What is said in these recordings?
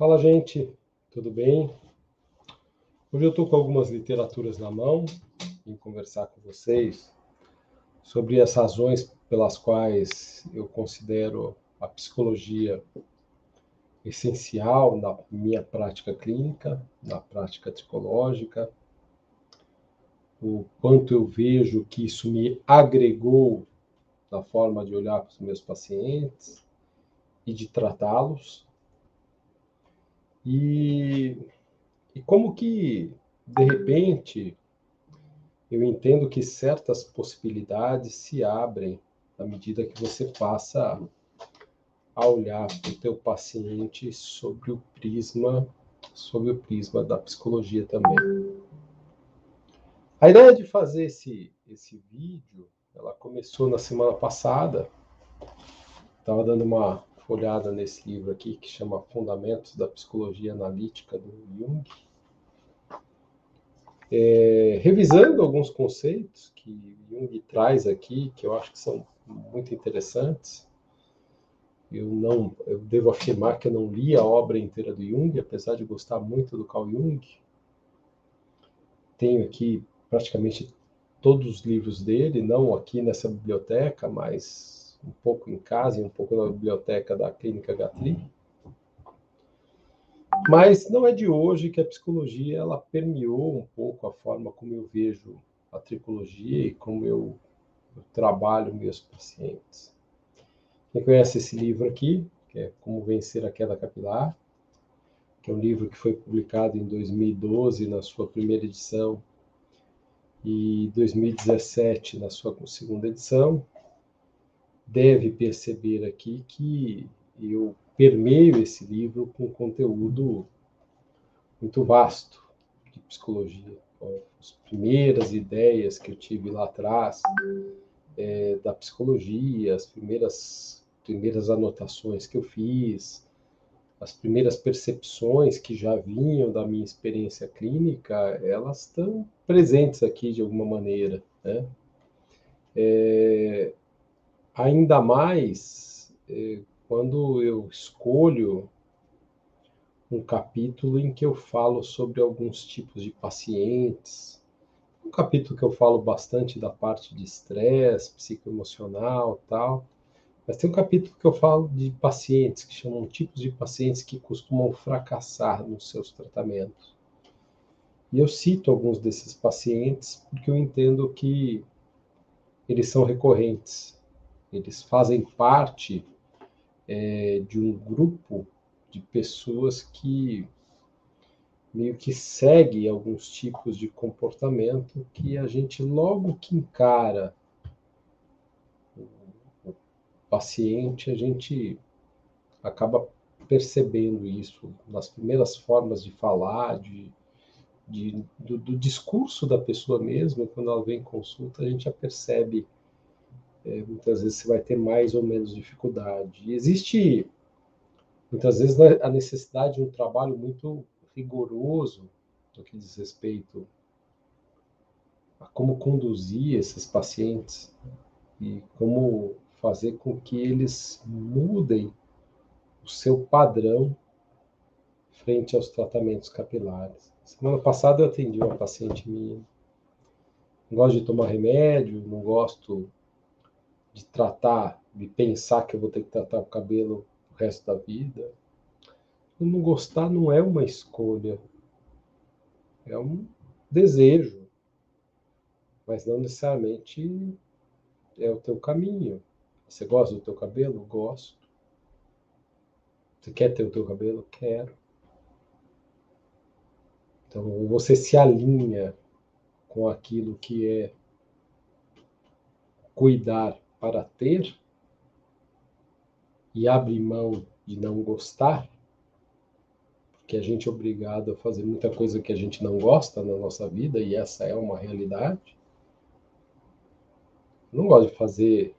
Fala, gente, tudo bem? Hoje eu estou com algumas literaturas na mão e conversar com vocês sobre as razões pelas quais eu considero a psicologia essencial na minha prática clínica, na prática psicológica, o quanto eu vejo que isso me agregou na forma de olhar para os meus pacientes e de tratá-los. E, e como que, de repente, eu entendo que certas possibilidades se abrem à medida que você passa a olhar para o teu paciente sobre o prisma, sobre o prisma da psicologia também. A ideia de fazer esse, esse vídeo, ela começou na semana passada. Estava dando uma olhada nesse livro aqui que chama Fundamentos da Psicologia Analítica do Jung. É, revisando alguns conceitos que Jung traz aqui, que eu acho que são muito interessantes. Eu não, eu devo afirmar que eu não li a obra inteira do Jung, apesar de gostar muito do Carl Jung. Tenho aqui praticamente todos os livros dele, não aqui nessa biblioteca, mas um pouco em casa e um pouco na biblioteca da Clínica Gatli. Mas não é de hoje que a psicologia ela permeou um pouco a forma como eu vejo a tricologia e como eu, eu trabalho meus pacientes. Quem conhece esse livro aqui, que é Como Vencer a Queda Capilar, que é um livro que foi publicado em 2012 na sua primeira edição e 2017 na sua segunda edição, deve perceber aqui que eu permeio esse livro com conteúdo muito vasto de psicologia. As primeiras ideias que eu tive lá atrás é, da psicologia, as primeiras, primeiras anotações que eu fiz, as primeiras percepções que já vinham da minha experiência clínica, elas estão presentes aqui de alguma maneira. Né? É, ainda mais é, quando eu escolho um capítulo em que eu falo sobre alguns tipos de pacientes, um capítulo que eu falo bastante da parte de estresse, psicoemocional, tal, mas tem um capítulo que eu falo de pacientes que chamam tipos de pacientes que costumam fracassar nos seus tratamentos. E eu cito alguns desses pacientes porque eu entendo que eles são recorrentes eles fazem parte é, de um grupo de pessoas que meio que segue alguns tipos de comportamento que a gente logo que encara o paciente, a gente acaba percebendo isso nas primeiras formas de falar, de, de do, do, discurso da pessoa mesmo, quando ela vem em consulta, a gente já percebe é, muitas vezes você vai ter mais ou menos dificuldade. E existe, muitas vezes, né, a necessidade de um trabalho muito rigoroso no que diz respeito a como conduzir esses pacientes e como fazer com que eles mudem o seu padrão frente aos tratamentos capilares. Semana passada eu atendi uma paciente minha. Não gosto de tomar remédio, não gosto de tratar, de pensar que eu vou ter que tratar o cabelo o resto da vida. não gostar não é uma escolha, é um desejo, mas não necessariamente é o teu caminho. Você gosta do teu cabelo? Gosto. Você quer ter o teu cabelo? Quero. Então você se alinha com aquilo que é cuidar para ter e abre mão de não gostar, porque a gente é obrigado a fazer muita coisa que a gente não gosta na nossa vida e essa é uma realidade. Não gosto de fazer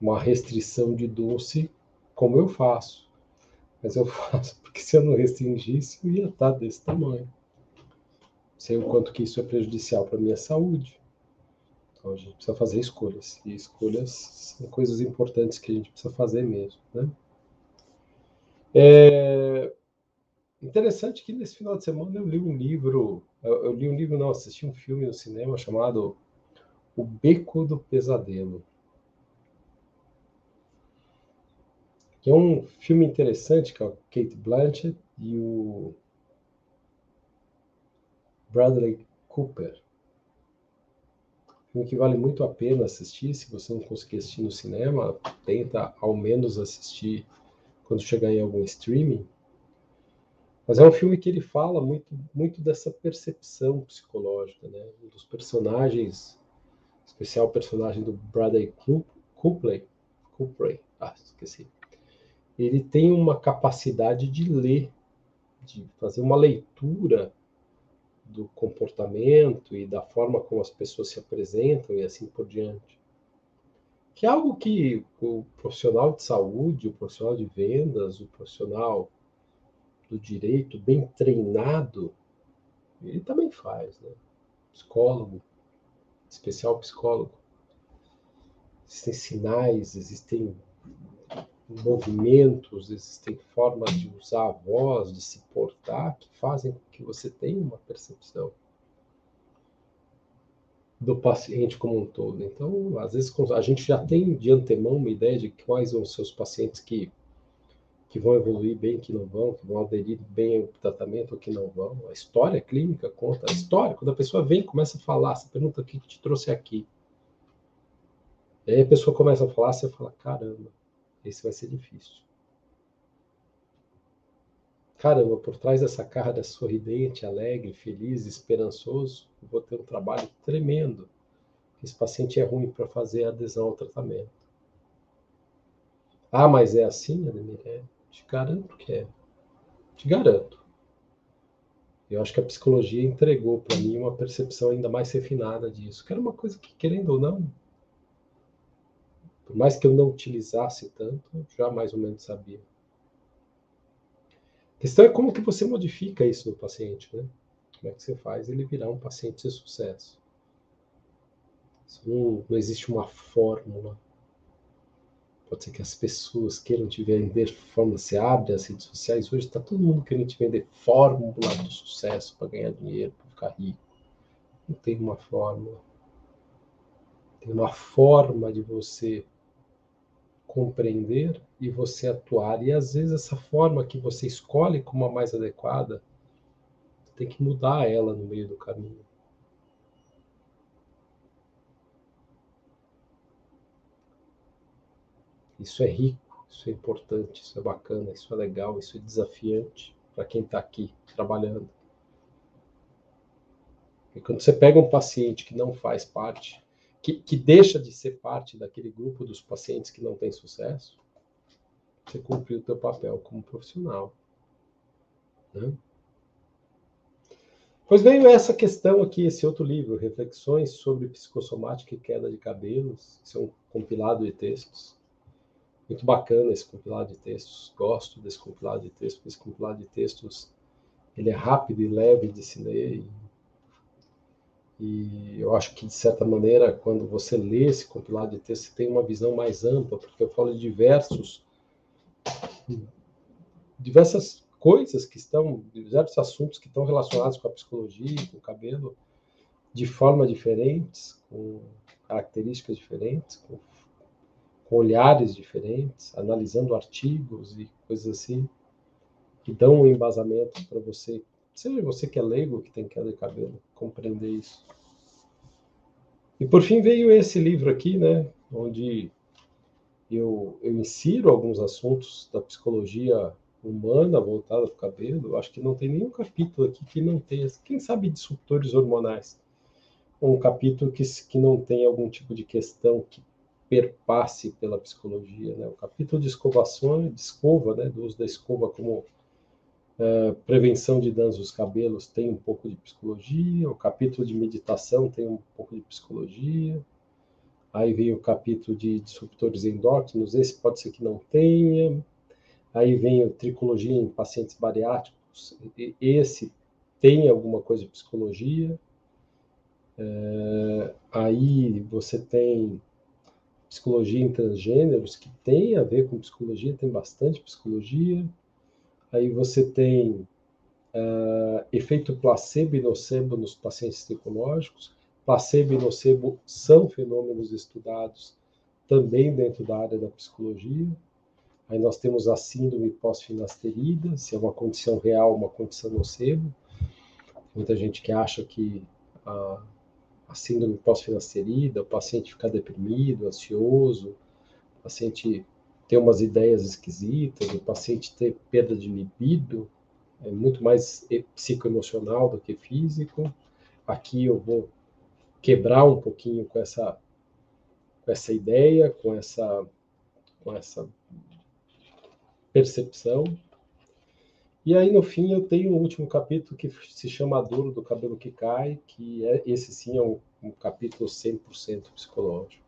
uma restrição de doce como eu faço. Mas eu faço porque se eu não restringisse, eu ia estar desse tamanho. Sei o quanto que isso é prejudicial para minha saúde. Então a gente precisa fazer escolhas. E escolhas são coisas importantes que a gente precisa fazer mesmo. Né? É interessante que nesse final de semana eu li um livro, eu li um livro, não, assisti um filme no cinema chamado O Beco do Pesadelo. Que é um filme interessante com a Kate Blanchett e o Bradley Cooper. Filme que vale muito a pena assistir. Se você não conseguir assistir no cinema, tenta ao menos assistir quando chegar em algum streaming. Mas é um filme que ele fala muito, muito dessa percepção psicológica, né? Um dos personagens, especial o personagem do Bradley Cooper, Cooper, ah, esqueci. Ele tem uma capacidade de ler, de fazer uma leitura do comportamento e da forma como as pessoas se apresentam e assim por diante. Que é algo que o profissional de saúde, o profissional de vendas, o profissional do direito bem treinado, ele também faz, né? Psicólogo, especial psicólogo. Existem sinais, existem movimentos, existem formas de usar a voz, de se portar, que fazem com que você tenha uma percepção do paciente como um todo. Então, às vezes, a gente já tem de antemão uma ideia de quais são os seus pacientes que, que vão evoluir bem, que não vão, que vão aderir bem ao tratamento ou que não vão. A história clínica conta. A história, quando a pessoa vem começa a falar, você pergunta o que te trouxe aqui. E aí a pessoa começa a falar, você fala, caramba, esse vai ser difícil. Caramba, por trás dessa cara sorridente, alegre, feliz, esperançoso, eu vou ter um trabalho tremendo. Esse paciente é ruim para fazer adesão ao tratamento. Ah, mas é assim, Ademir? É. Te garanto que é. Te garanto. Eu acho que a psicologia entregou para mim uma percepção ainda mais refinada disso, que era uma coisa que, querendo ou não, por mais que eu não utilizasse tanto, já mais ou menos sabia. A questão é como que você modifica isso no paciente, né? Como é que você faz ele virar um paciente de sucesso? Não, não existe uma fórmula. Pode ser que as pessoas queiram te vender fórmula. Você abre as redes sociais, hoje está todo mundo querendo te vender fórmula do sucesso para ganhar dinheiro, para ficar rico. Não tem uma fórmula. Tem uma forma de você compreender e você atuar. E às vezes essa forma que você escolhe como a mais adequada, tem que mudar ela no meio do caminho. Isso é rico, isso é importante, isso é bacana, isso é legal, isso é desafiante para quem está aqui trabalhando. E quando você pega um paciente que não faz parte que, que deixa de ser parte daquele grupo dos pacientes que não tem sucesso, você cumpriu o teu papel como profissional. Né? Pois veio essa questão aqui, esse outro livro, Reflexões sobre Psicossomática e Queda de Cabelos. Esse é um compilado de textos. Muito bacana esse compilado de textos. Gosto desse compilado de textos. Esse compilado de textos ele é rápido e leve de se ler. E e eu acho que, de certa maneira, quando você lê esse compilado de texto, você tem uma visão mais ampla, porque eu falo de diversos, diversas coisas que estão, diversos assuntos que estão relacionados com a psicologia, com o cabelo, de forma diferentes, com características diferentes, com, com olhares diferentes, analisando artigos e coisas assim, que dão um embasamento para você Seja você que é leigo, que tem queda de cabelo, compreender isso. E por fim veio esse livro aqui, né, onde eu, eu insiro alguns assuntos da psicologia humana voltada para o cabelo. Acho que não tem nenhum capítulo aqui que não tenha, quem sabe, disruptores hormonais. Um capítulo que, que não tem algum tipo de questão que perpasse pela psicologia, né? O capítulo de escovação, de escova, né, do uso da escova como Uh, prevenção de danos dos cabelos tem um pouco de psicologia, o capítulo de meditação tem um pouco de psicologia, aí vem o capítulo de disruptores endócrinos, esse pode ser que não tenha, aí vem o tricologia em pacientes bariátricos, esse tem alguma coisa de psicologia, uh, aí você tem psicologia em transgêneros, que tem a ver com psicologia, tem bastante psicologia, Aí você tem uh, efeito placebo e nocebo nos pacientes psicológicos. Placebo e nocebo são fenômenos estudados também dentro da área da psicologia. Aí nós temos a síndrome pós-finasterida, se é uma condição real, uma condição nocebo. Muita gente que acha que a, a síndrome pós-finasterida, o paciente fica deprimido, ansioso, o paciente ter umas ideias esquisitas, o paciente ter perda de libido, é muito mais psicoemocional do que físico. Aqui eu vou quebrar um pouquinho com essa com essa ideia, com essa com essa percepção. E aí no fim eu tenho um último capítulo que se chama A Dor do Cabelo que Cai, que é esse sim é um, um capítulo 100% psicológico.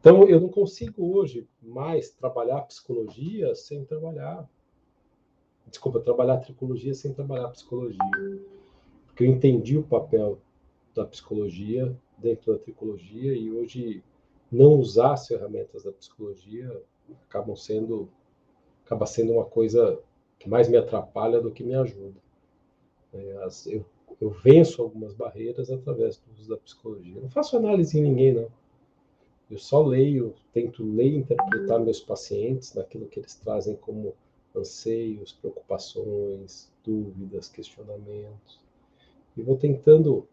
Então eu não consigo hoje mais trabalhar psicologia sem trabalhar desculpa, trabalhar tricologia sem trabalhar psicologia. Porque eu entendi o papel da psicologia dentro da tricologia e hoje não usar as ferramentas da psicologia acabam sendo acaba sendo uma coisa que mais me atrapalha do que me ajuda. É, eu, eu venço algumas barreiras através do uso da psicologia. Não faço análise em ninguém, não. Eu só leio, tento ler e interpretar meus pacientes naquilo que eles trazem como anseios, preocupações, dúvidas, questionamentos. E vou tentando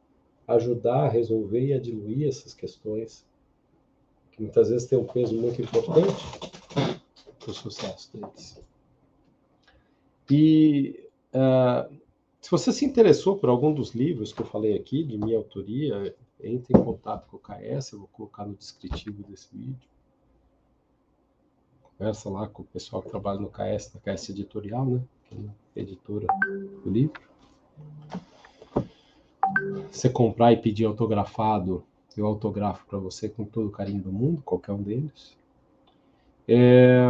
ajudar a resolver e a diluir essas questões, que muitas vezes têm um peso muito importante para o sucesso deles. E uh, se você se interessou por algum dos livros que eu falei aqui, de minha autoria, entre em contato com o KS, eu vou colocar no descritivo desse vídeo conversa lá com o pessoal que trabalha no KS, na KS Editorial, né? É editora do livro. Você comprar e pedir autografado, eu autografo para você com todo o carinho do mundo, qualquer um deles. É,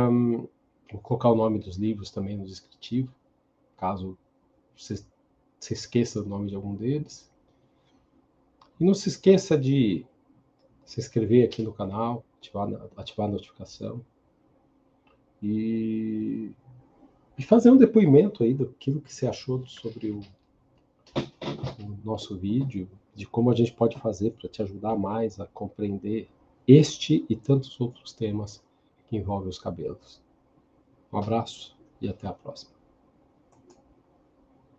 vou colocar o nome dos livros também no descritivo, caso você se esqueça do nome de algum deles. E não se esqueça de se inscrever aqui no canal, ativar, ativar a notificação e, e fazer um depoimento aí daquilo que você achou sobre o, o nosso vídeo, de como a gente pode fazer para te ajudar mais a compreender este e tantos outros temas que envolvem os cabelos. Um abraço e até a próxima.